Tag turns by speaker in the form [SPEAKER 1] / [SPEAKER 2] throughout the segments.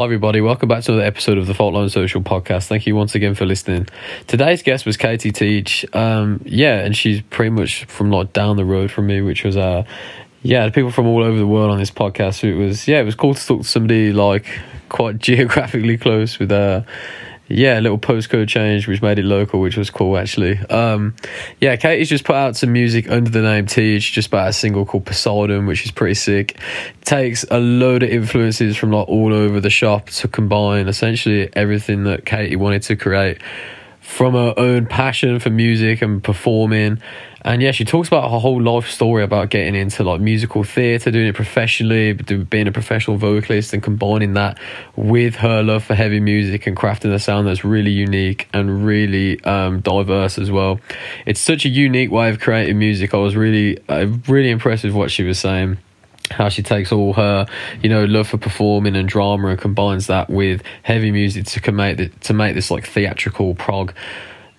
[SPEAKER 1] Hi, everybody. Welcome back to another episode of the Faultline Social Podcast. Thank you once again for listening. Today's guest was Katie Teitge. Um, yeah, and she's pretty much from like down the road from me, which was uh, yeah, the people from all over the world on this podcast. So it was yeah, it was cool to talk to somebody like quite geographically close with uh yeah, a little postcode change which made it local, which was cool actually. Um, yeah, Katie's just put out some music under the name TEEJ, just about a single called Poseidon, which is pretty sick. Takes a load of influences from like all over the shop to combine essentially everything that Katie wanted to create from her own passion for music and performing. And yeah, she talks about her whole life story about getting into like musical theatre, doing it professionally, being a professional vocalist, and combining that with her love for heavy music and crafting a sound that's really unique and really um, diverse as well. It's such a unique way of creating music. I was really, uh, really impressed with what she was saying how she takes all her, you know, love for performing and drama and combines that with heavy music to make to make this like theatrical prog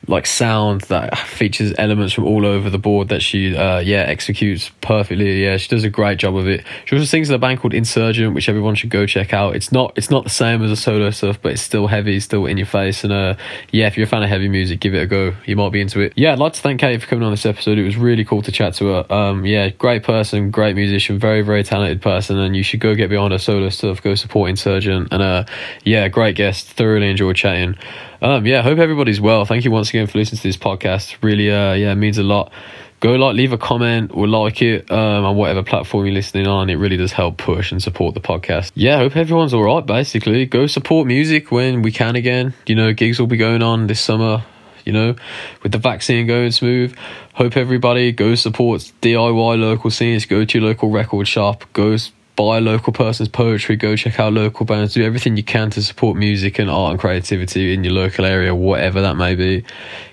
[SPEAKER 1] like sound that features elements from all over the board that she uh, yeah executes perfectly. Yeah she does a great job of it. She also sings in a band called insurgent which everyone should go check out. It's not it's not the same as a solo stuff but it's still heavy still in your face. And uh yeah if you're a fan of heavy music give it a go. You might be into it. Yeah i'd like to thank Kate for coming on this episode. It was really cool to chat to her. Um yeah great person great musician very very talented person and you should go get behind her solo stuff. Go support insurgent. And uh yeah great guest. Thoroughly enjoyed chatting um, yeah, hope everybody's well. Thank you once again for listening to this podcast. Really, uh, yeah, means a lot. Go like, leave a comment or like it um, on whatever platform you're listening on. It really does help push and support the podcast. Yeah, hope everyone's all right. Basically, go support music when we can again. You know, gigs will be going on this summer. You know, with the vaccine going smooth. Hope everybody go support DIY local scenes. Go to your local record shop. Go buy local person's poetry, go check out local bands, do everything you can to support music and art and creativity in your local area, whatever that may be.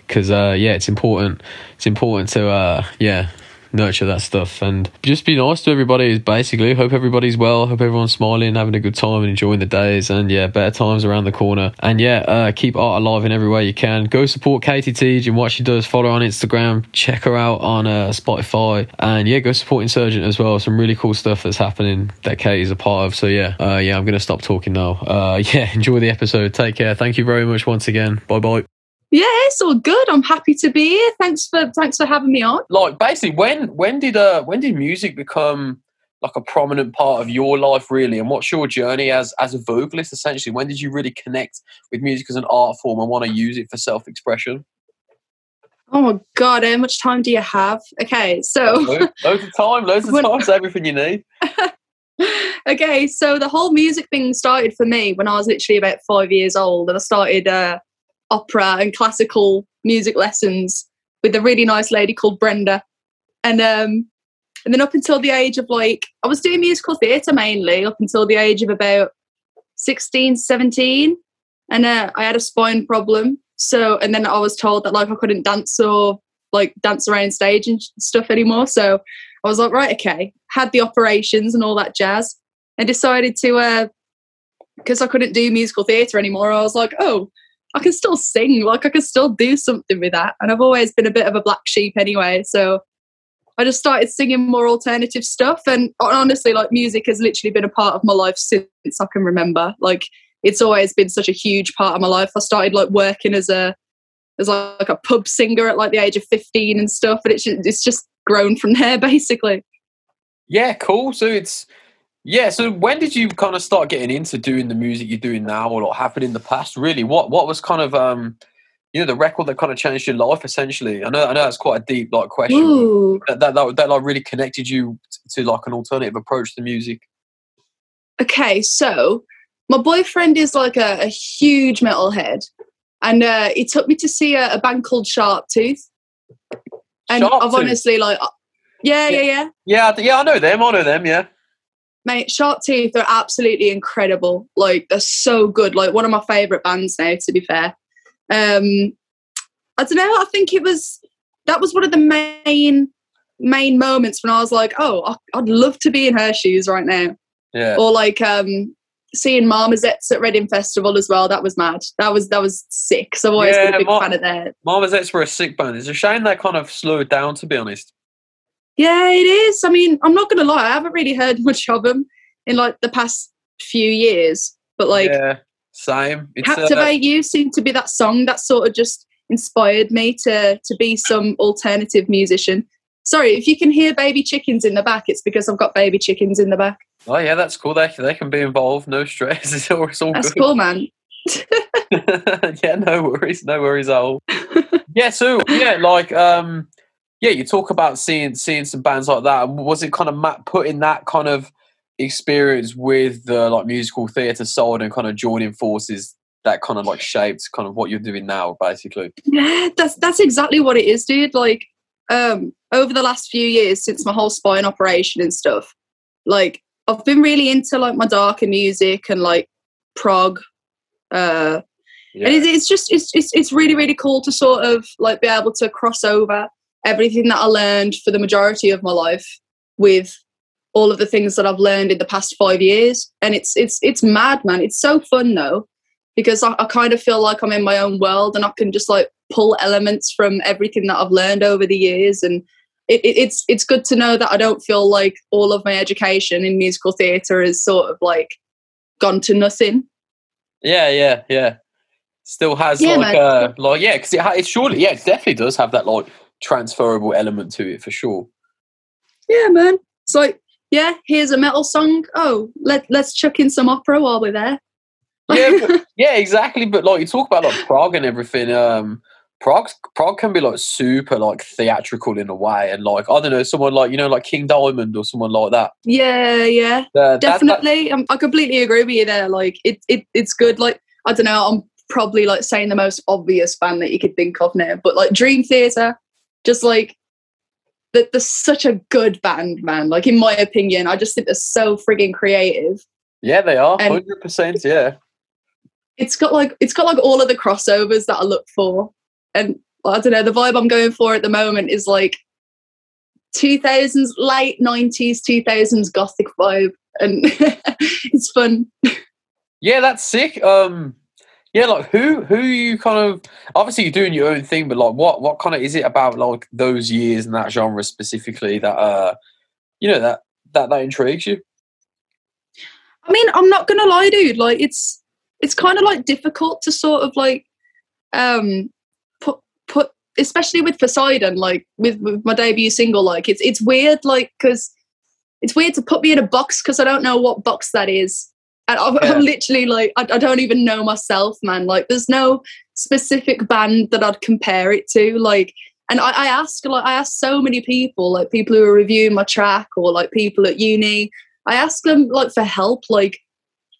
[SPEAKER 1] Because uh, yeah, it's important. It's important to uh, yeah nurture that stuff. And just be nice to everybody basically. Hope everybody's well. Hope everyone's smiling having a good time and enjoying the days. And yeah better times around the corner. And yeah uh, keep art alive in every way you can. Go support Katie Teitge and what she does. Follow her on Instagram. Check her out on uh, Spotify. And yeah go support Insurgent as well. Some really cool stuff that's happening that Katie's a part of. So yeah uh, yeah I'm gonna stop talking now. Uh, yeah enjoy the episode. Take care. Thank you very much once again. Bye bye
[SPEAKER 2] yeah, it's all good. I'm happy to be here. Thanks for thanks for having me on.
[SPEAKER 1] Like basically, when when did uh when did music become like a prominent part of your life really and what's your journey as as a vocalist essentially when did you really connect with music as an art form and want to use it for self-expression
[SPEAKER 2] oh my god how much time do you have okay so
[SPEAKER 1] loads of time loads of time is everything you need
[SPEAKER 2] okay so the whole music thing started for me when i was literally about five years old and i started uh, opera and classical music lessons with a really nice lady called Brenda. And um, and then up until the age of like I was doing musical theatre mainly up until the age of about 16, 17. And uh, I had a spine problem. So and then I was told that like I couldn't dance or like dance around stage and stuff anymore. So I was like, right, okay. Had the operations and all that jazz. And decided to uh because I couldn't do musical theatre anymore, I was like, oh, I can still sing, like I can still do something with that. And I've always been a bit of a black sheep anyway. So I just started singing more alternative stuff. And honestly, like music has literally been a part of my life since I can remember. Like it's always been such a huge part of my life. I started like working as a as like a pub singer at like the age of 15 and stuff. And it's just, it's just grown from there basically.
[SPEAKER 1] Yeah, cool. So it's yeah, so when did you kind of start getting into doing the music you're doing now, or what happened in the past? Really, what what was kind of um, you know, the record that kind of changed your life essentially? I know, I know that's quite a deep like question. That, that that that like really connected you to like an alternative approach to music.
[SPEAKER 2] Okay, so my boyfriend is like a, a huge metalhead, and uh, he took me to see a, a band called Sharptooth. And Sharp I've Tooth. honestly like, yeah, yeah, yeah,
[SPEAKER 1] yeah, yeah. I know them. I know them. Yeah
[SPEAKER 2] mate, Sharp Teeth are absolutely incredible. Like they're so good. Like one of my favourite bands now, to be fair. Um, I don't know. I think it was that was one of the main main moments when I was like, oh, I'd love to be in her shoes right now.
[SPEAKER 1] Yeah.
[SPEAKER 2] Or like um, seeing Marmozets at Reading Festival as well. That was mad. That was that was sick. So I've always yeah, been a big Mar- fan of that.
[SPEAKER 1] Marmozets were a sick band. It's a shame they kind of slowed down, to be honest.
[SPEAKER 2] Yeah, it is. I mean, I'm not going to lie, I haven't really heard much of them in like the past few years. But like
[SPEAKER 1] yeah, same. It's, uh,
[SPEAKER 2] Captivate You seemed to be that song that sort of just inspired me to to be some alternative musician. Sorry, if you can hear baby chickens in the back, it's because I've got baby chickens in the back.
[SPEAKER 1] oh yeah, that's cool. They they can be involved. No stress. It's all, it's all
[SPEAKER 2] That's
[SPEAKER 1] good.
[SPEAKER 2] cool, man.
[SPEAKER 1] yeah, no worries, no worries at all. yeah, so yeah, like um, yeah, you talk about seeing seeing some bands like that. Was it kind of Matt putting that kind of experience with the like musical theatre side and kind of joining forces that kind of like shaped kind of what you're doing now, basically?
[SPEAKER 2] Yeah, that's that's exactly what it is, dude. Like, um, over the last few years since my whole spine operation and stuff, like I've been really into like my darker music and like prog. Uh,
[SPEAKER 1] Yeah.
[SPEAKER 2] and it's, it's just it's, it's it's really really cool to sort of like be able to cross over everything that I learned for the majority of my life with all of the things that I've learned in the past five years, and it's it's it's mad, man. It's so fun though because I, I kind of feel like I'm in my own world and I can just like pull elements from everything that I've learned over the years and. It, it, it's it's good to know that I don't feel like all of my education in musical theatre is sort of like gone to nothing.
[SPEAKER 1] Yeah, yeah, yeah. Still has
[SPEAKER 2] Yeah,
[SPEAKER 1] like
[SPEAKER 2] man.
[SPEAKER 1] uh like yeah, because it, ha- it surely yeah, it definitely does have that like transferable element to it for sure.
[SPEAKER 2] Yeah, man. It's like, yeah, here's a metal song. Oh, let let's chuck in some opera while we're there.
[SPEAKER 1] Yeah, but, yeah, exactly. But like you talk about like prog and everything. Um, Prog prog can be like super like theatrical in a way, and like I don't know, someone like you know like King Diamond or someone like that.
[SPEAKER 2] yeah, yeah,
[SPEAKER 1] Uh, that- that-
[SPEAKER 2] definitely. Um, I completely agree with you there. Like, it, it it's good. Like, I don't know. I'm probably like saying the most obvious band that you could think of now, but like Dream Theater, just like that. They're such a good band, man. Like, in my opinion, I just think they're so frigging creative.
[SPEAKER 1] yeah, they are hundred percent. Yeah,
[SPEAKER 2] it's got like it's got like all of the crossovers that I look for, and I don't know the vibe I'm going for at the moment is like 2000s late 90s 2000s gothic vibe, and it's fun.
[SPEAKER 1] yeah, that's sick. Um, yeah, like who who you kind of obviously you're doing your own thing, but like what what kind of is it about like those years and that genre specifically that uh you know that that that intrigues you?
[SPEAKER 2] I mean, I'm not gonna lie, dude. Like it's it's kind of like difficult to sort of like um put put especially with Poseidon, like with, with my debut single, like it's it's weird, like because it's weird to put me in a box because I don't know what box that is. And I'm,
[SPEAKER 1] Yeah.
[SPEAKER 2] I'm literally like, I, I don't even know myself, man. Like, there's no specific band that I'd compare it to. Like, and I, I ask, like, I ask so many people, like people who are reviewing my track or like people at uni. I ask them like for help, like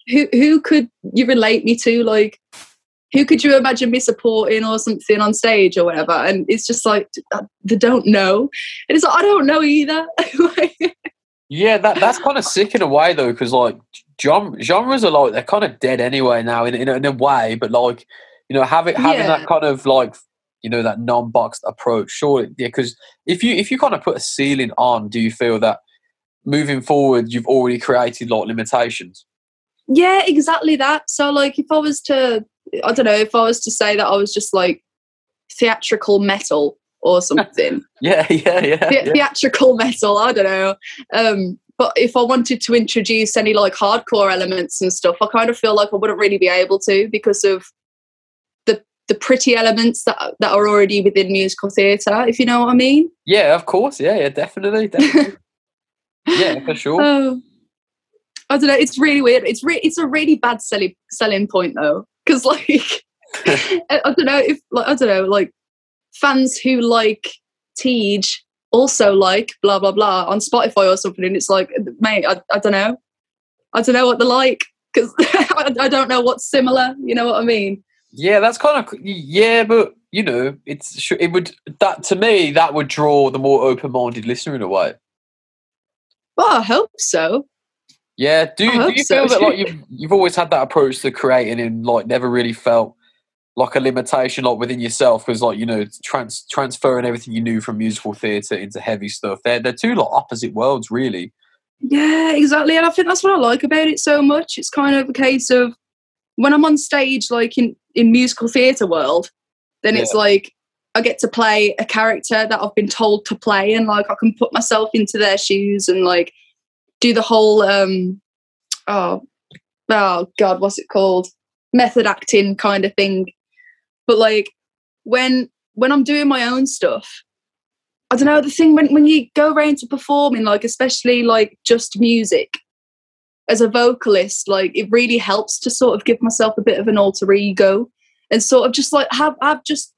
[SPEAKER 2] who who could you relate me to, like who could you imagine me supporting or something on stage or whatever? And it's just like uh, they don't know, and it's like I don't know either.
[SPEAKER 1] Yeah, that that's kind of sick in a way though, because like genres are like they're kind of dead anyway now in in a, in a way, but like you know having having
[SPEAKER 2] Yeah.
[SPEAKER 1] that kind of like you know that non-boxed approach, sure, yeah. Because if you if you kind of put a ceiling on, do you feel that moving forward you've already created like limitations?
[SPEAKER 2] Yeah, exactly that. So, like, if I was to, I don't know, if I was to say that I was just like theatrical metal or something,
[SPEAKER 1] Yeah, yeah, yeah.
[SPEAKER 2] the-
[SPEAKER 1] yeah.
[SPEAKER 2] theatrical metal, I don't know. Um, but if I wanted to introduce any like hardcore elements and stuff, I kind of feel like I wouldn't really be able to because of the the pretty elements that that are already within musical theatre. If you know what I mean.
[SPEAKER 1] Yeah, of course. Yeah, yeah, definitely, definitely. yeah, for sure.
[SPEAKER 2] Oh, I don't know. It's really weird. It's re- it's a really bad selling selling point though, because like I, don't know if like I don't know like fans who like TEEJ also like blah blah blah on Spotify or something, and it's like, mate, I, I don't know, I don't know what they're like because I, I don't know what's similar. You know what I mean?
[SPEAKER 1] Yeah, that's kind of yeah, but you know, it's it would that to me that would draw the more open-minded listener in a way.
[SPEAKER 2] Well, I hope so.
[SPEAKER 1] Yeah, do, do you
[SPEAKER 2] so.
[SPEAKER 1] feel that like you've you've always had that approach to creating and like never really felt like a limitation like within yourself because like you know trans transferring everything you knew from musical theatre into heavy stuff they're they're two like opposite worlds really
[SPEAKER 2] Yeah, exactly. And I think that's what I like about it so much. It's kind of a case of when I'm on stage, like in, in musical theatre world, then it's like I get to play a character that I've been told to play and like I can put myself into their shoes and like do the whole um oh oh god, what's it called? Method acting kind of thing. But like when when I'm doing my own stuff, I don't know the thing when when you go around to performing, like especially like just music. As a vocalist, like it really helps to sort of give myself a bit of an alter ego and sort of just like have have just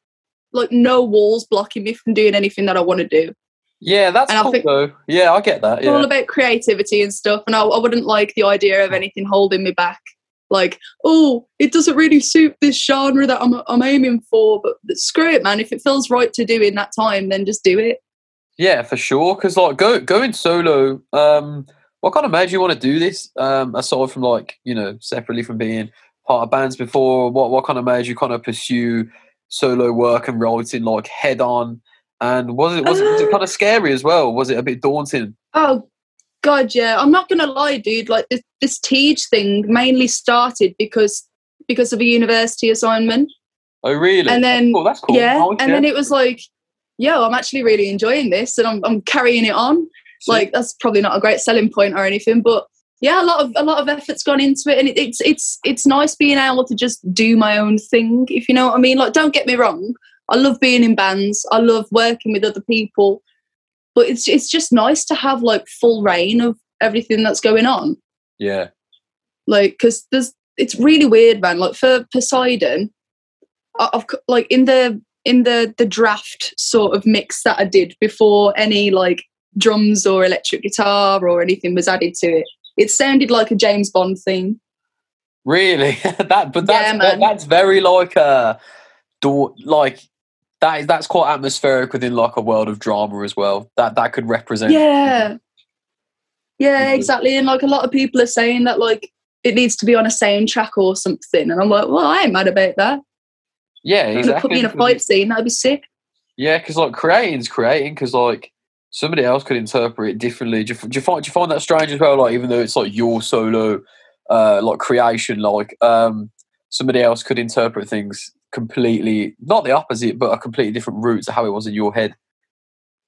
[SPEAKER 2] like no walls blocking me from doing anything that I want to do.
[SPEAKER 1] Yeah, that's
[SPEAKER 2] And I think-
[SPEAKER 1] though. Yeah, I get that.
[SPEAKER 2] It's all about creativity and stuff, and I, I wouldn't like the idea of anything holding me back. Like, oh, it doesn't really suit this genre that I'm I'm aiming for, but screw it, man. If it feels right to do in that time, then just do it.
[SPEAKER 1] Yeah, for sure. Because like go going solo, um, what kind of made you want to do this? Um, aside from like you know separately from being part of bands before, what what kind of made you kind of pursue solo work and writing like head on? And was it was it, was it kind of scary as well? Was it a bit daunting?
[SPEAKER 2] Oh God, yeah. I'm not gonna lie, dude. Like this this TEEJ thing mainly started because because of a university assignment.
[SPEAKER 1] Oh really?
[SPEAKER 2] And then-
[SPEAKER 1] oh, that's cool.
[SPEAKER 2] Yeah,
[SPEAKER 1] Nice,
[SPEAKER 2] and then it was like, yo, I'm actually really enjoying this, and I'm I'm carrying it on. Like that's probably not a great selling point or anything but yeah a lot of a lot of effort's gone into it and it, it's it's it's nice being able to just do my own thing if you know what i mean like don't get me wrong i love being in bands i love working with other people but it's it's just nice to have like full reign of everything that's going on
[SPEAKER 1] yeah,
[SPEAKER 2] like because there's it's really weird man like for poseidon i've like in the in the the draft sort of mix that i did before any like drums or electric guitar or anything was added to it it sounded like a james bond theme
[SPEAKER 1] really. that but that's
[SPEAKER 2] Yeah,
[SPEAKER 1] that's very like uh, a do like. That is that's quite atmospheric within like a world of drama as well. That that could represent
[SPEAKER 2] yeah yeah
[SPEAKER 1] Mhm.
[SPEAKER 2] exactly and like a lot of people are saying that like it needs to be on a soundtrack or something and i'm like well i ain't mad about that
[SPEAKER 1] Yeah, exactly.
[SPEAKER 2] put me in a fight scene that'd be sick
[SPEAKER 1] Yeah, because like creating's creating, because like somebody else could interpret it differently. Do you, do you find do you find that strange as well? Like even though it's like your solo, uh, like creation, like um, somebody else could interpret things completely not the opposite, but a completely different route to how it was in your head.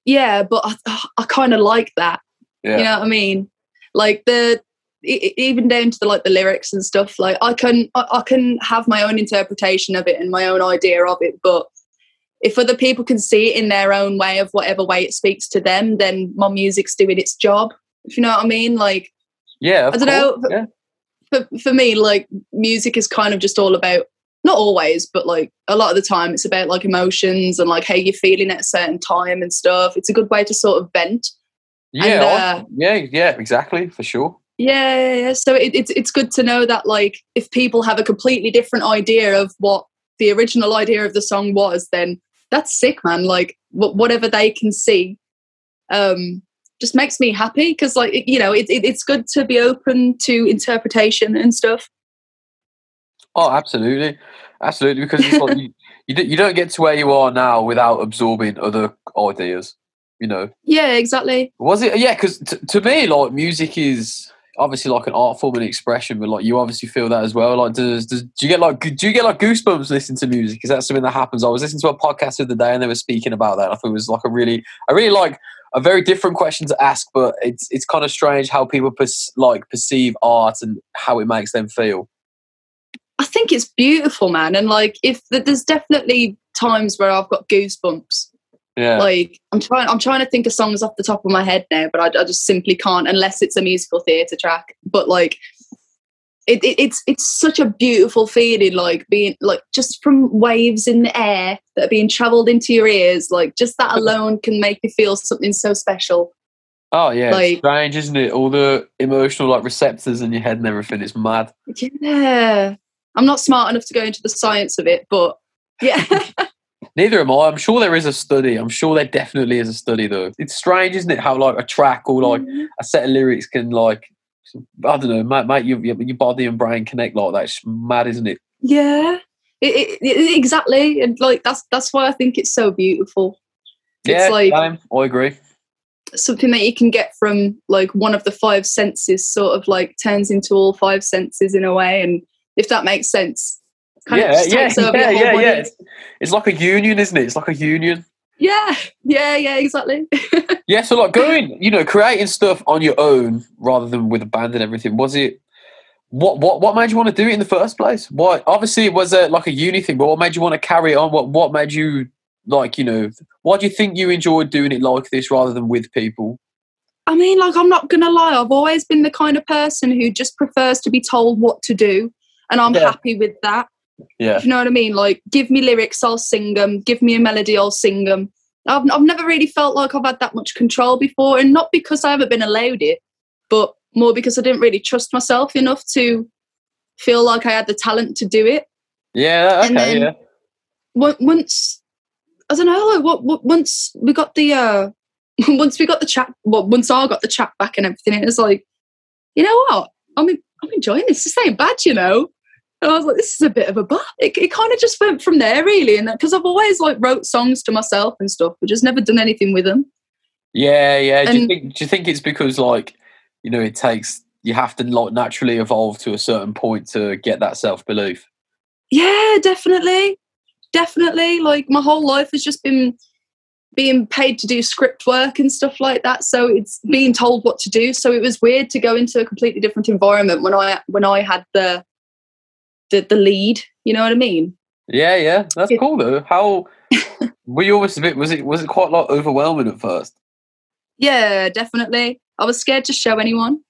[SPEAKER 2] yeah but i, I kind of like that
[SPEAKER 1] Yeah,
[SPEAKER 2] you know what i mean like the even down to the like the lyrics and stuff like i can I, I can have my own interpretation of it and my own idea of it but if other people can see it in their own way of whatever way it speaks to them then my music's doing its job if you know what i mean like
[SPEAKER 1] yeah.
[SPEAKER 2] I dunno,
[SPEAKER 1] Yeah,
[SPEAKER 2] for, for me like music is kind of just all about not always but like a lot of the time it's about like emotions and like how you're feeling at a certain time and stuff it's a good way to sort of vent
[SPEAKER 1] yeah,
[SPEAKER 2] And, uh,
[SPEAKER 1] yeah, yeah. Exactly for sure.
[SPEAKER 2] Yeah, yeah, yeah. So it, it's it's good to know that like if people have a completely different idea of what the original idea of the song was, then that's sick, man. Like wh- whatever they can see, um, just makes me happy because like you know it, it, it's good to be open to interpretation and stuff.
[SPEAKER 1] Oh, absolutely, absolutely. Because it's like you, you don't- you don't get to where you are now without absorbing other ideas. You know.
[SPEAKER 2] Yeah, exactly.
[SPEAKER 1] Was it? Yeah, because t- to me, like music is obviously like an art form and expression, but like you obviously feel that as well. Like, does, does do you get like do you get like goosebumps listening to music? Is that something that happens? I was listening to a podcast the other day and they were speaking about that. I thought it was like a really, I really like a very different question to ask, but it's it's kind of strange how people pers- like perceive art and how it makes them feel.
[SPEAKER 2] I think it's beautiful, man. And like if there's definitely times where I've got goosebumps.
[SPEAKER 1] Yeah,
[SPEAKER 2] Like I'm trying, I'm trying to think of songs off the top of my head now, but I, I just simply can't unless it's a musical theatre track. But like, it, it, it's it's such a beautiful feeling, like being like just from waves in the air that are being travelled into your ears. Like just that alone can make you feel something so special.
[SPEAKER 1] oh yeah,
[SPEAKER 2] like-
[SPEAKER 1] strange, isn't it? All the emotional like receptors in your head and everything. It's mad.
[SPEAKER 2] Yeah, I'm not smart enough to go into the science of it, but yeah,
[SPEAKER 1] Neither am I. I'm sure there is a study. I'm sure there definitely is a study, though. It's strange, isn't it? How like a track or like mm-hmm. a set of lyrics can like I don't know, make, make your, body and brain connect like that. It's mad, isn't it?
[SPEAKER 2] yeah, it, it, it- exactly. And like that's that's why I think it's so beautiful.
[SPEAKER 1] Yeah,
[SPEAKER 2] It's like-
[SPEAKER 1] same. I agree.
[SPEAKER 2] something that you can get from like one of the five senses sort of like turns into all five senses in a way and if that makes sense kind of
[SPEAKER 1] Yeah, yeah, yeah, yeah, yeah. It's, it's like a union, isn't it? It's like a union.
[SPEAKER 2] yeah yeah yeah exactly
[SPEAKER 1] Yeah, so like going, you know, creating stuff on your own rather than with a band and everything. Was it? what what what made you want to do it in the first place? What obviously it was a like a uni thing, but what made you want to carry it on? What what made you like you know? Why do you think you enjoyed doing it like this rather than with people?
[SPEAKER 2] I mean, like, I'm not gonna lie, I've always been the kind of person who just prefers to be told what to do, and I'm
[SPEAKER 1] Yeah.
[SPEAKER 2] happy with that.
[SPEAKER 1] Yeah,
[SPEAKER 2] Do you know what I mean? Like, give me lyrics, I'll sing them. Give me a melody, I'll sing them. I've, I've never really felt like I've had that much control before, and not because I haven't been allowed it, but more because I didn't really trust myself enough to feel like I had the talent to do it.
[SPEAKER 1] yeah,
[SPEAKER 2] And
[SPEAKER 1] okay,
[SPEAKER 2] then-
[SPEAKER 1] yeah,
[SPEAKER 2] On- Once, I don't know, like, what, what, once we got the, uh, once we got the chat, well, once I got the chat back and everything, it was like, you know what? I'm, I'm enjoying this. This ain't bad, you know. And I was like, this is a bit of a bop. It, it kind of just went from there, really. And because I've always like wrote songs to myself and stuff, but just never done anything with them.
[SPEAKER 1] yeah, yeah. Do you think do you think it's because like you know it takes you have to like naturally evolve to a certain point to get that self belief?
[SPEAKER 2] Yeah, definitely. Definitely. Like my whole life has just been being paid to do script work and stuff like that. So it's being told what to do. So it was weird to go into a completely different environment when I when I had the the, the lead. You know what I mean?
[SPEAKER 1] Yeah, yeah, that's
[SPEAKER 2] It-
[SPEAKER 1] cool though. How were you always a bit? Was it was it quite like overwhelming at first?
[SPEAKER 2] Yeah, definitely. I was scared to show anyone.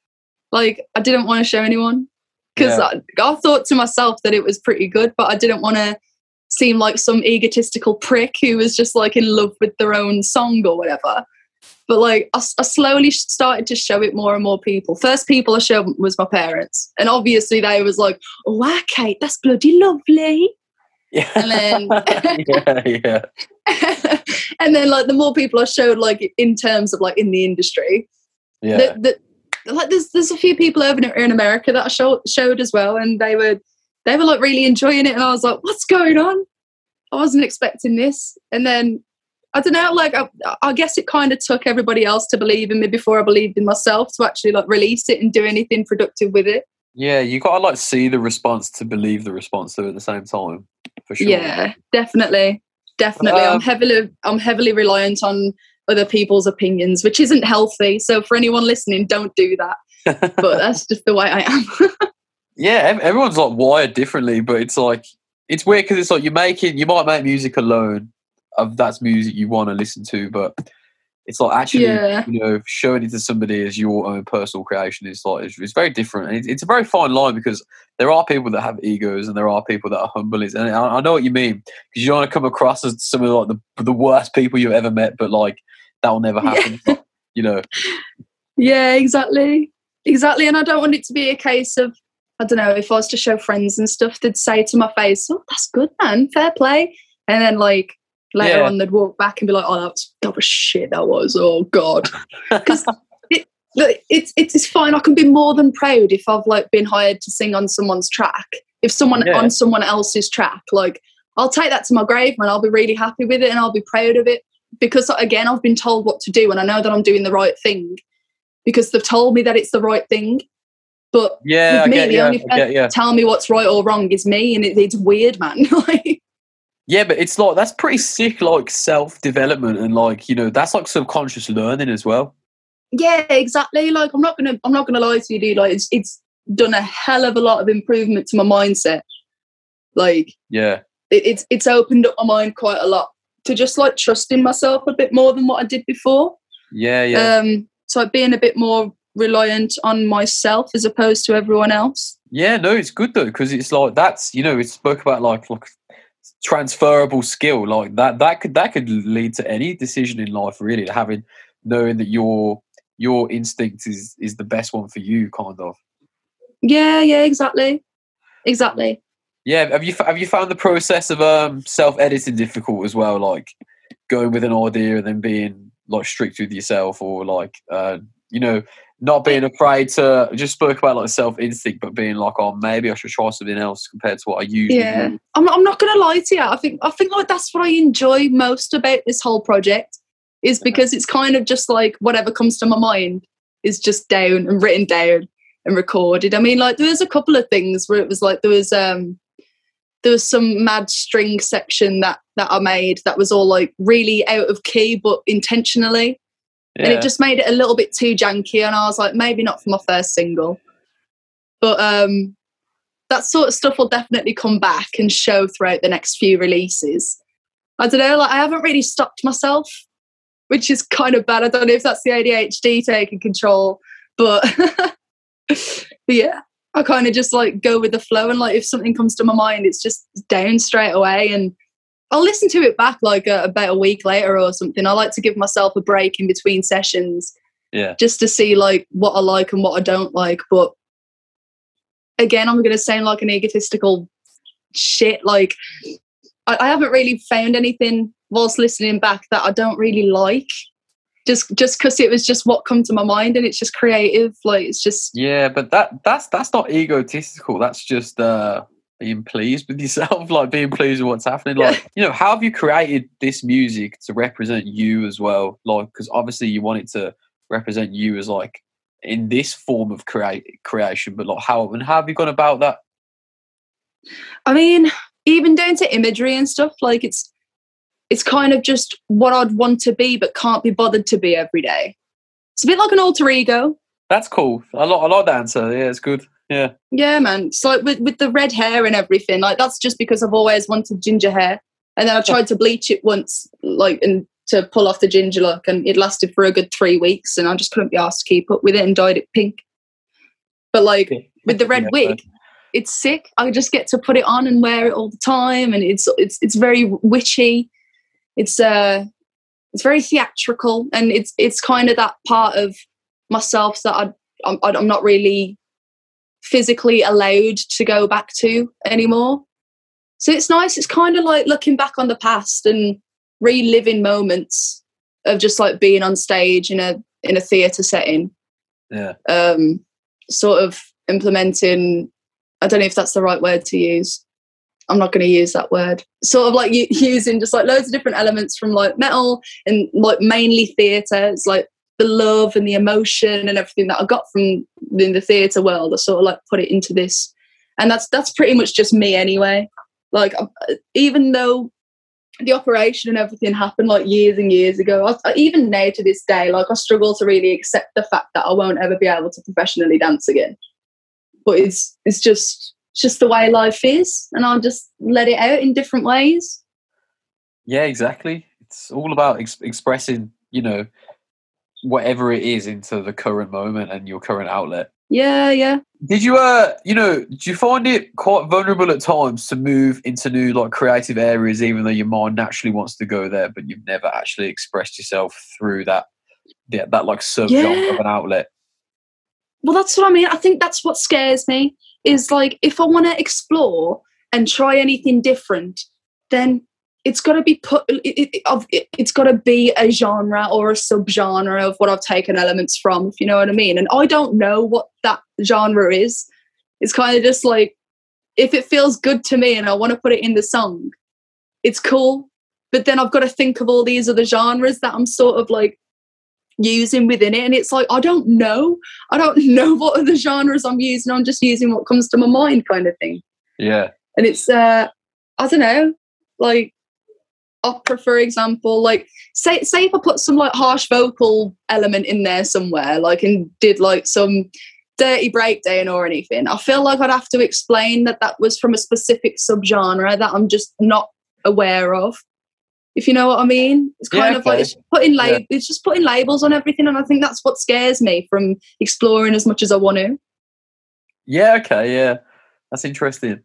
[SPEAKER 2] Like I didn't want to show anyone because
[SPEAKER 1] Yeah.
[SPEAKER 2] I, I thought to myself that it was pretty good, but I didn't want to seem like some egotistical prick who was just like in love with their own song or whatever. But like I slowly started to show it more and more people. First people I showed was my parents, and obviously they was like, "Oh, wow, Kate, that's bloody lovely."
[SPEAKER 1] Yeah,
[SPEAKER 2] And then-
[SPEAKER 1] yeah, yeah,
[SPEAKER 2] and then like the more people I showed, like in terms of like in the industry,
[SPEAKER 1] yeah.
[SPEAKER 2] that, that like there's there's a few people over in- in America that I showed showed as well, and they were they were like really enjoying it, and I was like, what's going on? I wasn't expecting this, and then I don't know, like I, I guess it kind of took everybody else to believe in me before I believed in myself to actually like release it and do anything productive with it.
[SPEAKER 1] Yeah, you gotta like see the response to believe the response though at the same time, for sure.
[SPEAKER 2] Yeah, definitely, definitely.
[SPEAKER 1] Um,
[SPEAKER 2] I'm heavily I'm heavily reliant on other people's opinions, which isn't healthy. So for anyone listening, don't do that. But that's just the way I am.
[SPEAKER 1] yeah, everyone's like wired differently, but it's like it's weird because it's like you're making you might make music alone of that's music you want to listen to, but it's like actually
[SPEAKER 2] Yeah.
[SPEAKER 1] you know showing it to somebody as your own personal creation is like it's, it's very different, and it, it's a very fine line because there are people that have egos and there are people that are humble, and I, I know what you mean because you don't want to come across as some of like the the worst people you've ever met, but like that will never
[SPEAKER 2] Yeah.
[SPEAKER 1] happen, you know.
[SPEAKER 2] Yeah, exactly. Exactly. And I don't want it to be a case of, I don't know, if I was to show friends and stuff, they'd say to my face, Oh, that's good, man. Fair play. And then like later
[SPEAKER 1] Yeah.
[SPEAKER 2] on they'd walk back and be like, Oh, that was that was shit, that was. Oh God. Because it, look, it's it's fine. I can be more than proud if I've like been hired to sing on someone's track. If someone
[SPEAKER 1] Yeah.
[SPEAKER 2] on someone else's track, like I'll take that to my grave and I'll be really happy with it and I'll be proud of it. Because again, I've been told what to do and I know that I'm doing the right thing because they've told me that it's the right thing. But
[SPEAKER 1] Yeah,
[SPEAKER 2] with me,
[SPEAKER 1] get
[SPEAKER 2] the
[SPEAKER 1] yeah,
[SPEAKER 2] only
[SPEAKER 1] get yeah.
[SPEAKER 2] tell me what's right or wrong is me, and it, it's weird, man. like,
[SPEAKER 1] Yeah, but it's like that's pretty sick, like self development and like you know that's like subconscious learning as well.
[SPEAKER 2] yeah, exactly. Like, I'm not gonna, I'm not gonna lie to you, dude. Like, it's, it's done a hell of a lot of improvement to my mindset. Like,
[SPEAKER 1] Yeah,
[SPEAKER 2] it, it's, it's opened up my mind quite a lot to just like trusting myself a bit more than what I did before.
[SPEAKER 1] yeah, yeah,
[SPEAKER 2] Um, so like, being a bit more reliant on myself as opposed to everyone else.
[SPEAKER 1] yeah. No, it's good though because it's like that's you know it spoke about like like transferable skill like that that could that could lead to any decision in life really having knowing that your your instinct is is the best one for you kind of.
[SPEAKER 2] Yeah, yeah, exactly, exactly.
[SPEAKER 1] yeah have you have you found the process of um self editing difficult as well? Like going with an idea and then being like strict with yourself or like uh you know not being afraid to just spoke about like self instinct but being like oh maybe i should try something else compared to what i usually
[SPEAKER 2] Yeah,
[SPEAKER 1] do
[SPEAKER 2] I'm, I'm not gonna lie to you. I think I think like that's what I enjoy most about this whole project is because it's kind of just like whatever comes to my mind is just down and written down and recorded. I mean, like there was a couple of things where it was like there was um there was some mad string section that that I made that was all like really out of key but intentionally.
[SPEAKER 1] Yeah
[SPEAKER 2] and it just made it a little bit too janky and i was like maybe not for my first single But um, that sort of stuff will definitely come back and show throughout the next few releases. I don't know, like I haven't really stopped myself, which is kind of bad. I don't know if that's the ADHD taking control, but, but yeah, I kind of just like go with the flow and like if something comes to my mind, it's just down straight away and I'll listen to it back like a, about a week later or something. I like to give myself a break in between sessions,
[SPEAKER 1] yeah,
[SPEAKER 2] just to see like what I like and what I don't like. But again, I'm going to sound like an egotistical shit. Like I, I haven't really found anything whilst listening back that I don't really like. Just just because it was just what come to my mind and it's just creative. Like it's just
[SPEAKER 1] yeah, but that that's that's not egotistical. That's just uh being pleased with yourself, like being pleased with what's happening. Like, you know, how have you created this music to represent you as well? Like, because obviously you want it to represent you as like in this form of create creation, but like how and how have you gone about that?
[SPEAKER 2] I mean, even down to imagery and stuff, like it's it's kind of just what I'd want to be, but can't be bothered to be every day. It's a bit like an alter ego.
[SPEAKER 1] That's cool. I like I like that answer. Yeah, it's good. Yeah.
[SPEAKER 2] Yeah, man. It's like with, with the red hair and everything, like that's just because I've always wanted ginger hair. And then I tried to bleach it once, like, and to pull off the ginger look, and it lasted for a good three weeks, and I just couldn't be asked to keep up with it and dyed it pink. But like with the red yeah, wig, it's sick. I just get to put it on and wear it all the time, and it's it's it's very witchy. It's uh, it's very theatrical, and it's it's kind of that part of myself that I I'm, I'm not really physically allowed to go back to anymore. So it's nice. It's kind of like looking back on the past and reliving moments of just like being on stage in a in a theatre setting.
[SPEAKER 1] Yeah.
[SPEAKER 2] Um, sort of implementing. I don't know if that's the right word to use. I'm not going to use that word. Sort of like using just like loads of different elements from like metal and like mainly theatre. It's like the love and the emotion and everything that I got from in the theatre world. I sort of like put it into this, and that's that's pretty much just me anyway. Like even though the operation and everything happened like years and years ago, I, I, even now to this day, like I struggle to really accept the fact that I won't ever be able to professionally dance again. But it's it's just it's just the way life is, and I'll just let it out in different ways.
[SPEAKER 1] Yeah, exactly. It's all about ex- expressing, you know, whatever it is into the current moment and your current outlet.
[SPEAKER 2] Yeah, yeah.
[SPEAKER 1] Did you uh you know, do you find it quite vulnerable at times to move into new like creative areas even though your mind naturally wants to go there, but you've never actually expressed yourself through that yeah, that like sub yeah. of an outlet?
[SPEAKER 2] Well that's what I mean. I think that's what scares me is like if I want to explore and try anything different, then it's got to be put it, it, it's got to be a genre or a subgenre of what i've taken elements from if you know what i mean. And i don't know what that genre is. It's kind of just like if it feels good to me and i want to put it in the song it's cool. But then i've got to think of all these other genres that i'm sort of like using within it. And it's like i don't know. I don't know what other genres i'm using. I'm just using what comes to my mind kind of thing.
[SPEAKER 1] Yeah.
[SPEAKER 2] And it's uh i don't know like opera, for example, like say say if I put some like harsh vocal element in there somewhere, like and did like some dirty breakdown or anything, I feel like I'd have to explain that that was from a specific subgenre that I'm just not aware of. If you know what I mean, it's kind yeah, of like it's putting lab- yeah. it's just putting labels on everything, and I think that's what scares me from exploring as much as I want to.
[SPEAKER 1] Yeah. Okay. Yeah, that's interesting.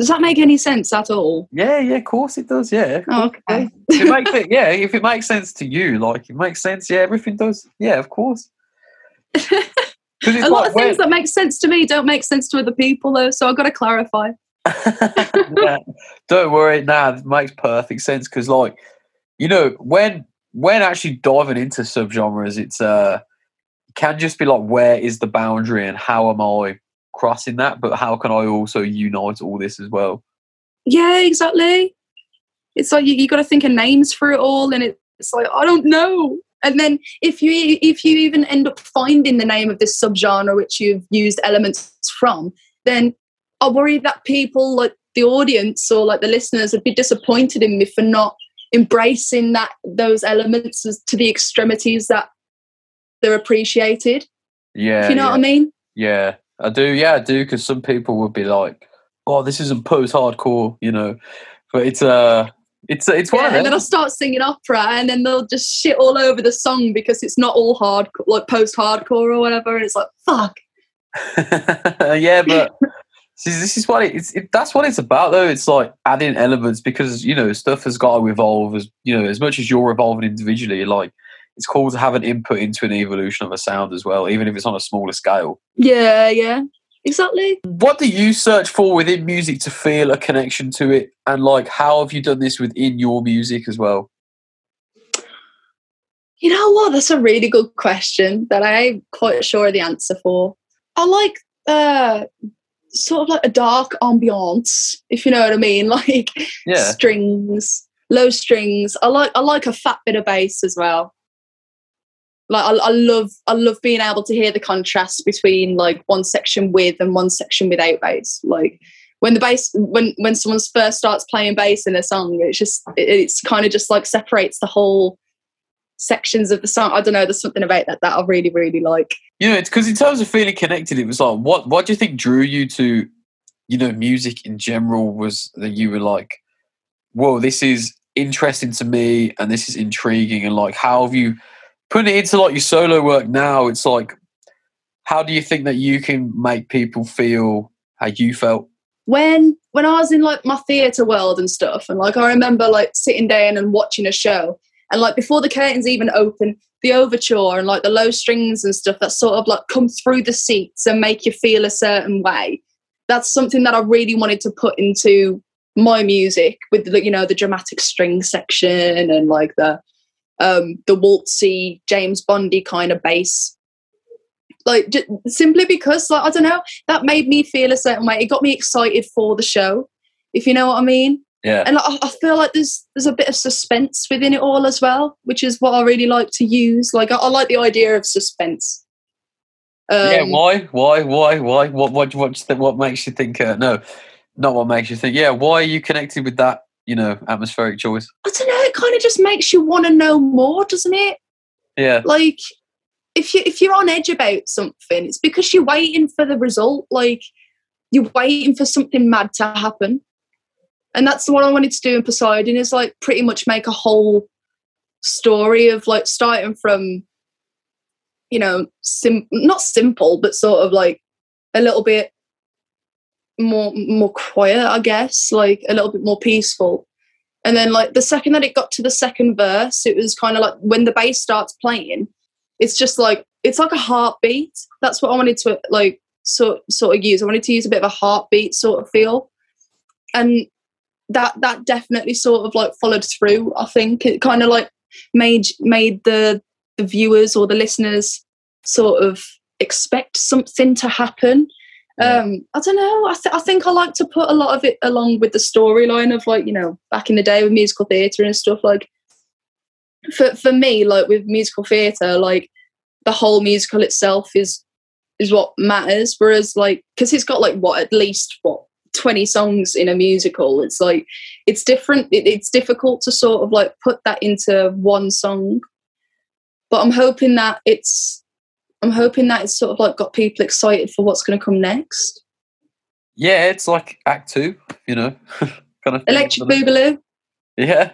[SPEAKER 2] Does that make any sense at all?
[SPEAKER 1] Yeah, yeah, of course it does. Yeah.
[SPEAKER 2] Oh, okay.
[SPEAKER 1] it makes it, yeah, if it makes sense to you, like it makes sense. Yeah, everything does. Yeah, of course.
[SPEAKER 2] a lot of things that make sense to me don't make sense to other people, though. So I've got to clarify.
[SPEAKER 1] yeah. Don't worry. Nah, it makes perfect sense because, like, you know, when when actually diving into subgenres, it's uh, can just be like, where is the boundary and how am I crossing that, but how can I also unite all this as well?
[SPEAKER 2] Yeah, exactly. It's like you, you got to think of names for it all, and it's like I don't know. And then if you if you even end up finding the name of this subgenre which you've used elements from, then I worry that people like the audience or like the listeners would be disappointed in me for not embracing that those elements to the extremities that they're appreciated.
[SPEAKER 1] Yeah,
[SPEAKER 2] if you know
[SPEAKER 1] yeah.
[SPEAKER 2] what I mean.
[SPEAKER 1] Yeah, I do. Yeah, I do. Because some people would be like, "Oh, this isn't post-hardcore," you know. But it's uh it's it's one
[SPEAKER 2] Yeah,
[SPEAKER 1] of
[SPEAKER 2] and then. I'll start singing opera, and then they'll just shit all over the song because it's not all hard, like post-hardcore or whatever. And it's like, fuck.
[SPEAKER 1] yeah, but see, this is what it, it's. It, that's what it's about, though. It's like adding elements because you know stuff has got to evolve. As you know, as much as you're evolving individually, like it's cool to have an input into an evolution of a sound as well, even if it's on a smaller scale.
[SPEAKER 2] Yeah, yeah, exactly.
[SPEAKER 1] What do you search for within music to feel a connection to it, and like how have you done this within your music as well?
[SPEAKER 2] You know what? That's a really good question that I'm quite sure of the answer for. I like uh sort of like a dark ambiance, if you know what I mean. Like
[SPEAKER 1] Yeah,
[SPEAKER 2] strings, low strings. I like I like a fat bit of bass as well. Like I, I love I love being able to hear the contrast between like one section with and one section without bass. Like when the bass when when someone first starts playing bass in a song, it's just it, it's kind of just like separates the whole sections of the song. I don't know. There's something about that that I really really like.
[SPEAKER 1] you know, it's because in terms of feeling connected, it was like what what do you think drew you to, you know, music in general? Was that you were like, whoa, this is interesting to me, and this is intriguing, and like, how have you put it into like your solo work now? It's like, how do you think that you can make people feel how you felt?
[SPEAKER 2] when when I was in like my theatre world and stuff, and like I remember like sitting down and watching a show, and like before the curtains even open, the overture and like the low strings and stuff that sort of like come through the seats and make you feel a certain way. That's something that I really wanted to put into my music with the you know the dramatic string section and like the um the waltzy James Bondy kind of bass like simply because like I don't know that made me feel a certain way. It got me excited for the show, if you know what I mean.
[SPEAKER 1] Yeah,
[SPEAKER 2] And I, I feel like there's there's a bit of suspense within it all as well, which is what I really like to use. Like I, I like the idea of suspense. Um,
[SPEAKER 1] yeah. Why? Why? Why? Why? What? What? What? What, what makes you think? Uh, no, not what makes you think. Yeah. Why are you connected with that? You know, atmospheric choice.
[SPEAKER 2] I don't know. It kind of just makes you want to know more, doesn't it?
[SPEAKER 1] Yeah.
[SPEAKER 2] like if you if you're on edge about something it's because you're waiting for the result like you're waiting for something mad to happen and that's what i wanted to do in poseidon is like pretty much make a whole story of like starting from you know sim- not simple but sort of like a little bit more more quiet i guess like a little bit more peaceful. And then like the second that it got to the second verse it was kind of like when the bass starts playing it's just like it's like a heartbeat. That's what i wanted to like sort sort of use. I wanted to use a bit of a heartbeat sort of feel. And that that definitely sort of like followed through i think. It kind of like made made the the viewers or the listeners sort of expect something to happen. Um i don't know. I, th- I think i like to put a lot of it along with the storyline of like you know back in the day with musical theatre and stuff like for for me like with musical theatre like the whole musical itself is is what matters whereas like because it's got like what at least what 20 songs in a musical it's like it's different it, it's difficult to sort of like put that into one song. But i'm hoping that it's i'm hoping that it's sort of like got people excited for what's going to come next
[SPEAKER 1] Yeah, it's like Act Two, you know, kind of
[SPEAKER 2] electric boogaloo
[SPEAKER 1] Yeah,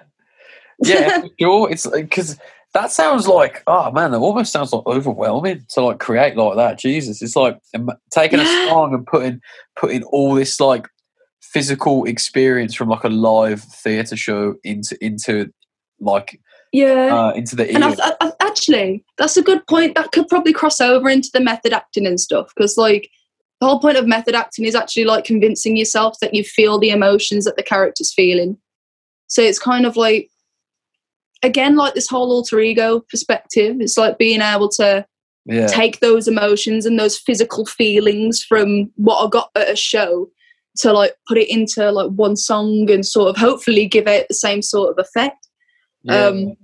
[SPEAKER 1] yeah, for sure. It's uh, because that sounds like oh man, it almost sounds like overwhelming to like create like that. Jesus, it's like taking
[SPEAKER 2] Yeah.
[SPEAKER 1] a song and putting putting all this like physical experience from like a live theatre show into into like
[SPEAKER 2] yeah
[SPEAKER 1] uh, into the
[SPEAKER 2] and I,
[SPEAKER 1] ear.
[SPEAKER 2] I, I- actually that's a good point that could probably cross over into the method acting and stuff because like the whole point of method acting is actually like convincing yourself that you feel the emotions that the character's feeling so it's kind of like again like this whole alter ego perspective it's like being able to
[SPEAKER 1] yeah,
[SPEAKER 2] take those emotions and those physical feelings from what I got at a show to like put it into like one song and sort of hopefully give it the same sort of effect.
[SPEAKER 1] yeah.
[SPEAKER 2] Um,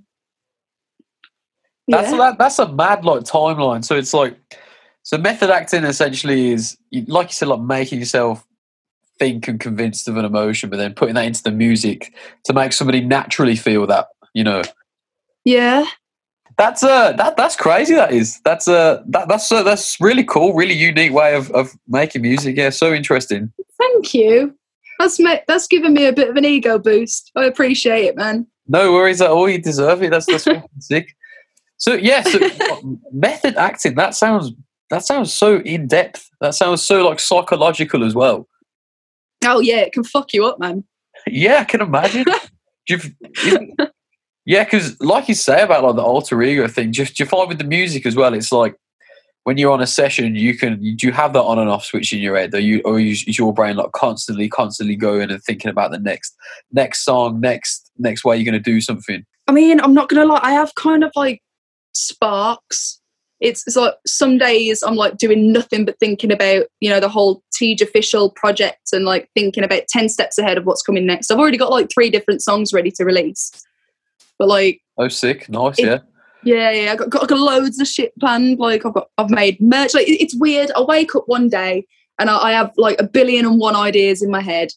[SPEAKER 1] That's
[SPEAKER 2] yeah.
[SPEAKER 1] that, that's a mad like timeline. So it's like so method acting essentially is like you said, like making yourself think and convinced of an emotion, but then putting that into the music to make somebody naturally feel that. You know,
[SPEAKER 2] yeah,
[SPEAKER 1] That's uh that that's crazy. That is that's uh that that's uh, that's really cool. Really unique way of of making music. Yeah, so interesting.
[SPEAKER 2] Thank you. That's ma- that's given me a bit of an ego boost. I appreciate it, man.
[SPEAKER 1] No worries at all. You deserve it. That's that's sick. So yeah, so method acting. That sounds that sounds so in depth. That sounds so like psychological as well.
[SPEAKER 2] Oh yeah, it can fuck you up, man.
[SPEAKER 1] Yeah, I can imagine. Yeah, because like you say about like the alter ego thing, just do you find with the music as well? It's like when you're on a session, you can do you have that on and off switch in your head, or you or is is your brain like constantly, constantly going and thinking about the next next song, next next way you're going to do something.
[SPEAKER 2] I mean, I'm not gonna lie. I have kind of like sparks. It's, it's like some days I'm like doing nothing but thinking about you know the whole TEEJ official project and like thinking about ten steps ahead of what's coming next. I've already got like three different songs ready to release, but like
[SPEAKER 1] Oh, sick, nice,
[SPEAKER 2] It-
[SPEAKER 1] yeah.
[SPEAKER 2] yeah, yeah, I got, got, got loads of shit planned. Like I've got I've made merch. Like it's weird. I wake up one day and I, I have like a billion and one ideas in my head,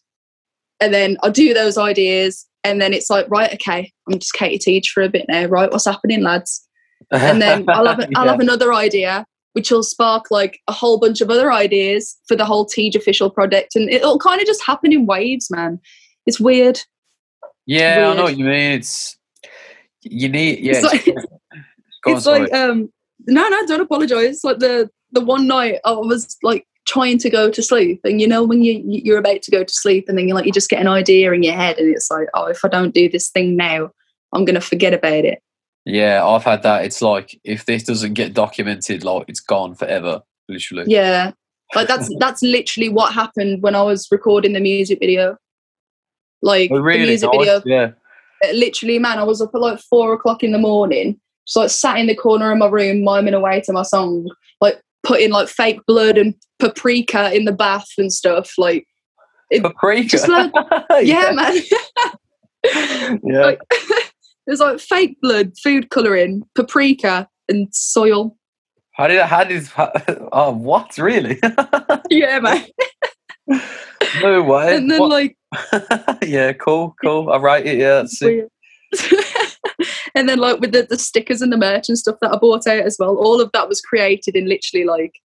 [SPEAKER 2] and then I do those ideas, and then it's like right, okay, I'm just Katie Teitge for a bit now. Right, what's happening, lads? And then I'll have I'll
[SPEAKER 1] Yeah.
[SPEAKER 2] have another idea, which will spark like a whole bunch of other ideas for the whole TEEJ official project, and it'll kind of just happen in waves, man. It's weird.
[SPEAKER 1] Yeah, I know what you mean. It's you need yeah.
[SPEAKER 2] It's
[SPEAKER 1] It's,
[SPEAKER 2] like-
[SPEAKER 1] go on,
[SPEAKER 2] it's like um no no don't apologize like the the one night i was like trying to go to sleep and you know when you you're about to go to sleep and then you're like you just get an idea in your head and it's like oh if i don't do this thing now i'm gonna forget about it
[SPEAKER 1] yeah, I've had that. It's like if this doesn't get documented, like it's gone forever, literally.
[SPEAKER 2] yeah like that's that's literally what happened when i was recording the music video like
[SPEAKER 1] Oh, really?
[SPEAKER 2] the music video
[SPEAKER 1] Yeah.
[SPEAKER 2] uh, literally, man, I was up at like four o'clock in the morning, so I sat in the corner of my room, miming away to my song, like putting like fake blood and paprika in the bath and stuff. Like, it,
[SPEAKER 1] Paprika.
[SPEAKER 2] just like- yeah, man.
[SPEAKER 1] yeah.
[SPEAKER 2] like, there's like fake blood, food coloring, paprika, and soil.
[SPEAKER 1] How did how did oh what really?
[SPEAKER 2] Yeah, man.
[SPEAKER 1] no way.
[SPEAKER 2] And then
[SPEAKER 1] What-
[SPEAKER 2] like,
[SPEAKER 1] yeah, cool, cool. I write it. Yeah, that's sick.
[SPEAKER 2] and then like with the, the stickers and the merch and stuff that I bought out as well, all of that was created in literally like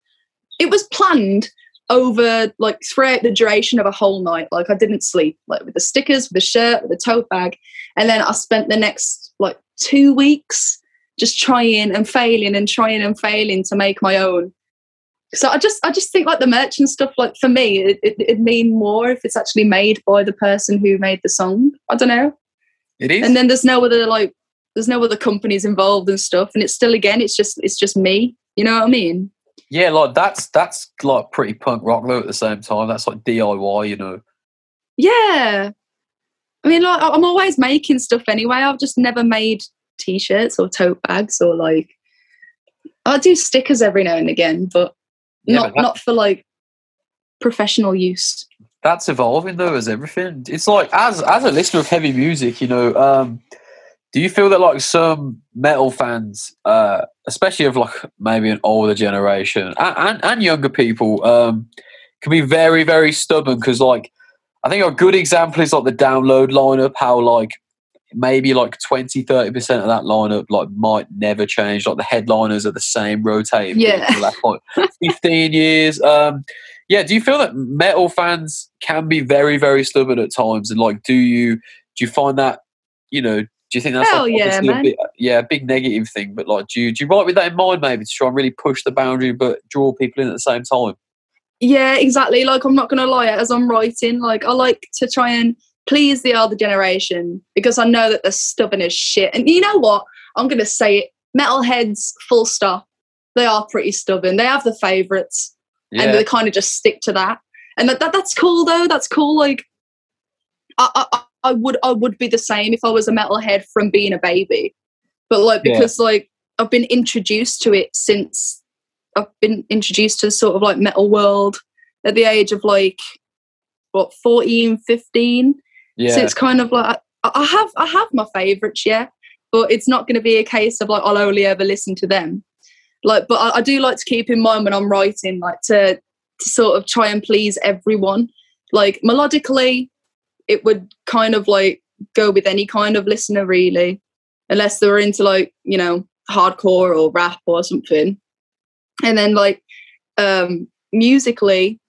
[SPEAKER 2] it was planned over like throughout the duration of a whole night. Like I didn't sleep, like with the stickers, with the shirt, with the tote bag. And then I spent the next like two weeks just trying and failing and trying and failing to make my own. So I just I just think like the merch and stuff like for me it, it, it'd mean more if it's actually made by the person who made the song. I don't know
[SPEAKER 1] It is.
[SPEAKER 2] and then there's no other like there's no other companies involved and stuff and it's still again it's just it's just me you know what i mean
[SPEAKER 1] yeah, like that's that's like pretty punk rock though at the same time. That's like DIY, you know.
[SPEAKER 2] yeah i mean like i'm always making stuff anyway i've just never made t-shirts or tote bags or like i do stickers every now and again but
[SPEAKER 1] Yeah,
[SPEAKER 2] not
[SPEAKER 1] but
[SPEAKER 2] not for like professional use
[SPEAKER 1] that's evolving though as everything it's like as as a listener of heavy music you know um do you feel that like some metal fans uh especially of like maybe an older generation and and, and younger people um can be very very stubborn? Because like i think a good example is like the download lineup how like maybe like 20 30 percent of that lineup like might never change. Like the headliners are the same rotating
[SPEAKER 2] Yeah.
[SPEAKER 1] for like like 15 years um yeah do you feel that metal fans can be very very stubborn at times? And like do you do you find that you know do you think that's
[SPEAKER 2] Hell
[SPEAKER 1] like,
[SPEAKER 2] yeah,
[SPEAKER 1] a
[SPEAKER 2] man.
[SPEAKER 1] bit, yeah a big negative thing but like do you do you write with that in mind maybe to try and really push the boundary but draw people in at the same time
[SPEAKER 2] Yeah, exactly. Like I'm not gonna lie, as I'm writing, like I like to try and please the older generation because I know that they're stubborn as shit. And you know what? I'm gonna say it. Metalheads, full stop. They are pretty stubborn. They have the favourites and they kind of just stick to that. And that, that that's cool though. That's cool. Like I, I I would I would be the same if I was a metalhead from being a baby. But like
[SPEAKER 1] Yeah.
[SPEAKER 2] because like I've been introduced to it since I've been introduced to the sort of like metal world at the age of like what 14 15
[SPEAKER 1] yeah
[SPEAKER 2] so it's kind of like I, I have I have my favorites yeah but it's not going to be a case of like I'll only ever listen to them like but I, I do like to keep in mind when I'm writing like to to sort of try and please everyone like melodically it would kind of like go with any kind of listener really unless they were into like you know hardcore or rap or something. And then like um musically,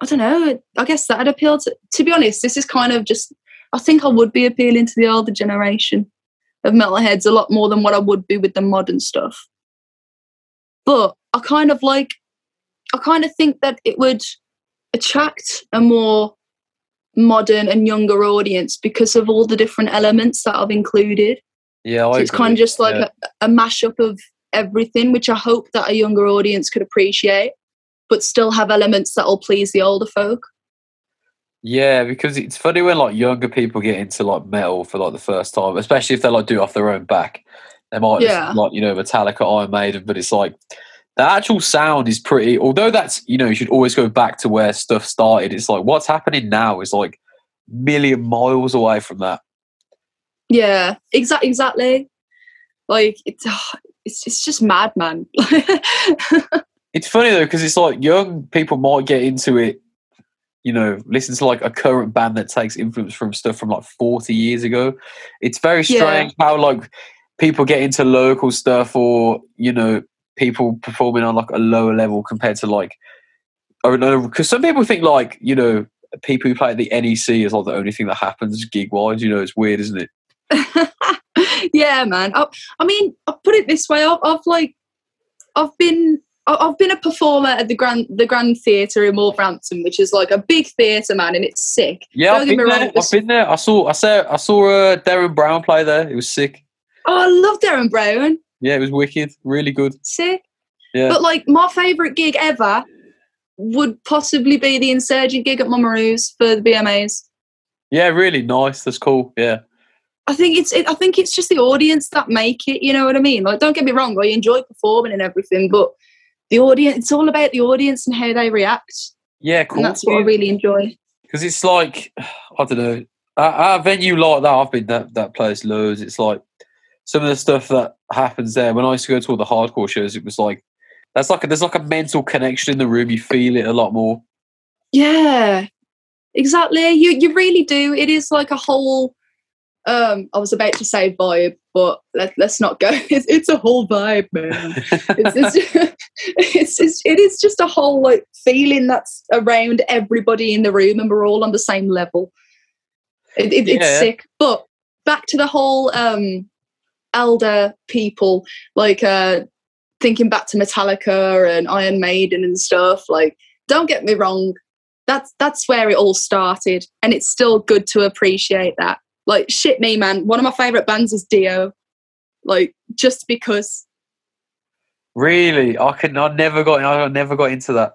[SPEAKER 2] I don't know, I guess that'd appeal to to be honest, this is kind of just I think I would be appealing to the older generation of metalheads a lot more than what I would be with the modern stuff. But I kind of like I kind of think that it would attract a more modern and younger audience because of all the different elements that I've included.
[SPEAKER 1] Yeah,
[SPEAKER 2] So it's kind of just like
[SPEAKER 1] Yeah.
[SPEAKER 2] a, a mashup of everything, which I hope that a younger audience could appreciate, but still have elements that will please the older folk.
[SPEAKER 1] Yeah, because it's funny when like younger people get into like metal for like the first time, especially if they like do it off their own back. They might
[SPEAKER 2] Yeah.
[SPEAKER 1] to, like you know Metallica, Iron Maiden, but it's like the actual sound is pretty. Although that's you know you should always go back to where stuff started. It's like what's happening now is like million miles away from that.
[SPEAKER 2] Yeah, exactly, exactly. Like it's it's it's just mad, man.
[SPEAKER 1] It's funny though because it's like young people might get into it. You know, listen to like a current band that takes influence from stuff from like forty years ago. It's very
[SPEAKER 2] Yeah.
[SPEAKER 1] strange how like people get into local stuff or you know people performing on like a lower level compared to like I don't know because some people think like you know people who play at the NEC is like the only thing that happens gig wise. You know, it's weird, isn't it?
[SPEAKER 2] yeah, man. I, I mean, I'll put it this way: I've, I've like, I've been, I've been a performer at the Grand, the Grand Theatre in Wolverhampton, which is like a big theatre, man, and it's sick.
[SPEAKER 1] Yeah, I've been there. I've been there. I saw. I saw. I saw uh, Derren Brown play there. It was sick.
[SPEAKER 2] Oh, I love Derren Brown.
[SPEAKER 1] Yeah, it was wicked. Really good.
[SPEAKER 2] Sick.
[SPEAKER 1] Yeah.
[SPEAKER 2] But like, my favourite gig ever would possibly be the Insurgent gig at Mummaroos for the BMAs.
[SPEAKER 1] Yeah, really nice. That's cool. Yeah.
[SPEAKER 2] I think it's it, I think it's just the audience that make it. You know what I mean? Like, don't get me wrong, I enjoy performing and everything, but the audience. It's all about the audience and how they react,
[SPEAKER 1] Yeah, cool.
[SPEAKER 2] and that's what I really enjoy.
[SPEAKER 1] Because it's like I don't know. Our venue like that. I've been that that place loads. It's like some of the stuff that happens there. When I used to go to all the hardcore shows, it was like that's like a, there's like a mental connection in the room. You feel it a lot more.
[SPEAKER 2] Yeah, exactly. You you really do. It is like a whole. Um, I was about to say vibe, but let, let's not go. It's, it's a whole vibe, man. It's, it's, it's, it's it is just a whole like feeling that's around everybody in the room, and we're all on the same level. It, it, it's sick. But back to the whole um, elder people, like uh, thinking back to Metallica and Iron Maiden and stuff. Like, don't get me wrong, that's that's where it all started, and it's still good to appreciate that. Like, shit, me, man. One of my favorite bands is Dio. Like, just because.
[SPEAKER 1] really, I can. I never got. I never got into that.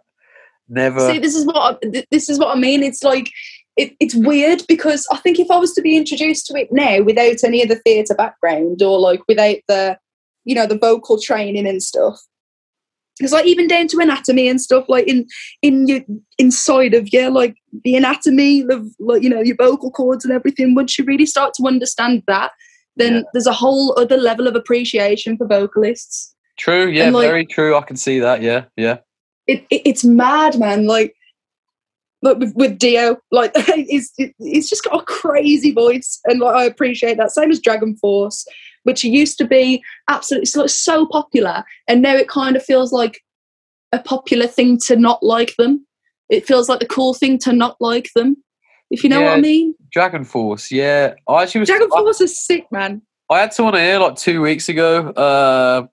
[SPEAKER 1] Never.
[SPEAKER 2] See, this is what I, this is what I mean. It's like it, it's weird because I think if I was to be introduced to it now without any of the theatre background or like without the you know the vocal training and stuff, because like even down to anatomy and stuff, like in in your inside of yeah, like the anatomy of like you know your vocal cords and everything. Once you really start to understand that, then
[SPEAKER 1] Yeah.
[SPEAKER 2] there's a whole other level of appreciation for vocalists.
[SPEAKER 1] true. Yeah,
[SPEAKER 2] like-
[SPEAKER 1] very true. I can see that. Yeah, yeah.
[SPEAKER 2] it, it it's mad, man. Like, like with, with Dio, like he's he's just got a crazy voice, and like I appreciate that. Same as Dragon Force, which used to be absolutely so, so popular, and now it kind of feels like a popular thing to not like them. It feels like the cool thing to not like them. If you know what I mean.
[SPEAKER 1] Dragon Force. Yeah, I actually was.
[SPEAKER 2] Dragon
[SPEAKER 1] I-
[SPEAKER 2] Force is sick, man.
[SPEAKER 1] I had someone here like two weeks ago, uh,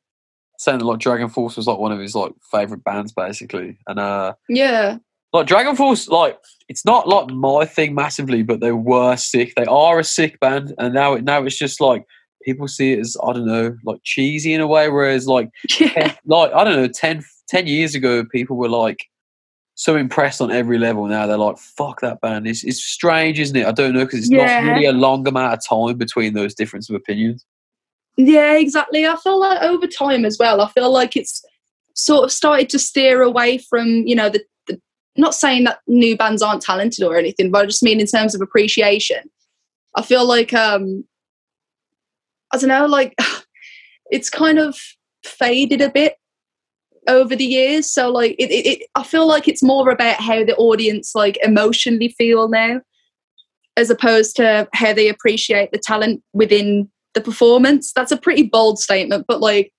[SPEAKER 1] saying that like Dragon Force was like one of his like favorite bands, basically. And uh,
[SPEAKER 2] Yeah,
[SPEAKER 1] like Dragon Force, like it's not like my thing massively, but they were sick. They are a sick band, and now it now it's just like people see it as I don't know, like cheesy in a way. Whereas like
[SPEAKER 2] yeah,
[SPEAKER 1] like I don't know, 10, 10 years ago, people were like so impressed on every level. Now they're like, "Fuck that band." It's it's strange, isn't it? I don't know because it's
[SPEAKER 2] Yeah.
[SPEAKER 1] not really a long amount of time between those difference of opinions.
[SPEAKER 2] Yeah, exactly. I feel like over time as well, I feel like it's sort of started to steer away from, you know, the not saying that new bands aren't talented or anything, but I just mean in terms of appreciation. I feel like um I don't know, like it's kind of faded a bit over the years. So like it, it, it I feel like it's more about how the audience like emotionally feel now as opposed to how they appreciate the talent within the performance. That's a pretty bold statement, but like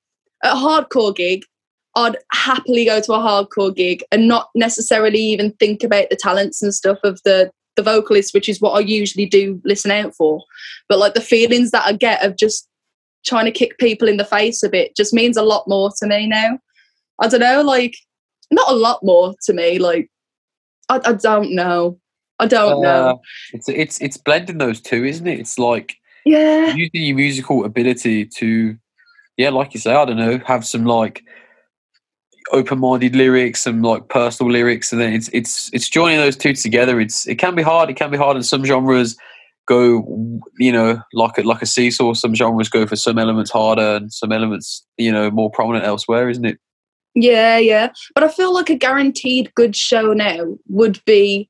[SPEAKER 2] a hardcore gig, I'd happily go to a hardcore gig and not necessarily even think about the talents and stuff of the the vocalist, which is what I usually do listen out for. But like the feelings that I get of just trying to kick people in the face a bit just means a lot more to me now. I don't know, like not a lot more to me. Like I, I don't know. I don't know.
[SPEAKER 1] Uh, it's it's it's blending those two, isn't it? It's like
[SPEAKER 2] Yeah.
[SPEAKER 1] using your musical ability to, yeah, like you say, I don't know, have some like open-minded lyrics, and like personal lyrics, and then it's it's it's joining those two together. It's it can be hard. It can be hard in some genres. Go, you know, like a, like a seesaw. Some genres go for some elements harder, and some elements, you know, more prominent elsewhere, isn't it?
[SPEAKER 2] Yeah, yeah. But I feel like a guaranteed good show now would be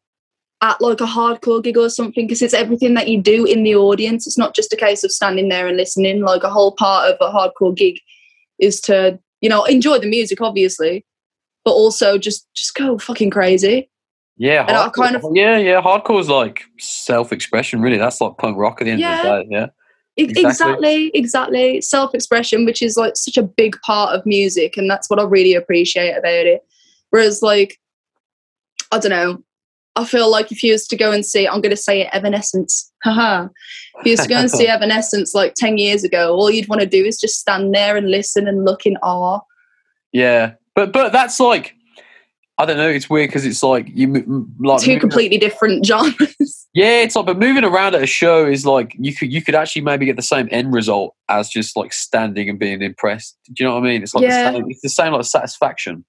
[SPEAKER 2] at like a hardcore gig or something because it's everything that you do in the audience. It's not just a case of standing there and listening. Like a whole part of a hardcore gig is to, you know, enjoy the music, obviously, but also just just go fucking crazy.
[SPEAKER 1] Yeah,
[SPEAKER 2] And I
[SPEAKER 1] hardcore-
[SPEAKER 2] kind of-
[SPEAKER 1] yeah, yeah. Hardcore's like self-expression, really. That's like punk rock at the end of the day. Yeah, Exactly.
[SPEAKER 2] Exactly, exactly. Self expression, which is like such a big part of music, and that's what I really appreciate about it. Whereas, like, I don't know, I feel like if you was to go and see, I'm going to say it, Evanescence. Haha. If you was to go and see Evanescence like 10 years ago, all you'd want to do is just stand there and listen and look in awe.
[SPEAKER 1] yeah. But but that's like, I don't know. It's weird because it's like you like
[SPEAKER 2] Two completely different genres.
[SPEAKER 1] Yeah, it's like, but moving around at a show is like you could you could actually maybe get the same end result as just like standing and being impressed. Do you know what I mean? It's like
[SPEAKER 2] Yeah.
[SPEAKER 1] the same, it's the same like satisfaction.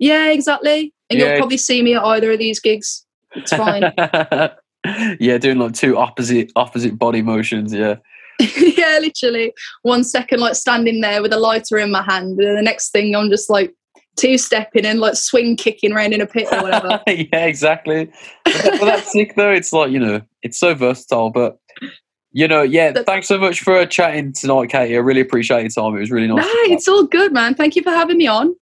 [SPEAKER 2] yeah, exactly. And
[SPEAKER 1] Yeah,
[SPEAKER 2] you'll probably see me at either of these gigs. It's fine.
[SPEAKER 1] yeah, doing like two opposite opposite body motions. Yeah,
[SPEAKER 2] yeah, literally. One second, like standing there with a lighter in my hand, and then the next thing, I'm just like two stepping and like swing kicking around in a pit or whatever.
[SPEAKER 1] yeah, exactly. But that's sick though. It's like you know, it's so versatile. But you know, yeah.
[SPEAKER 2] That's-
[SPEAKER 1] thanks so much for chatting tonight, Katie. I really appreciate your time. It was really nice.
[SPEAKER 2] no, it's all good, man. Thank you for having me on.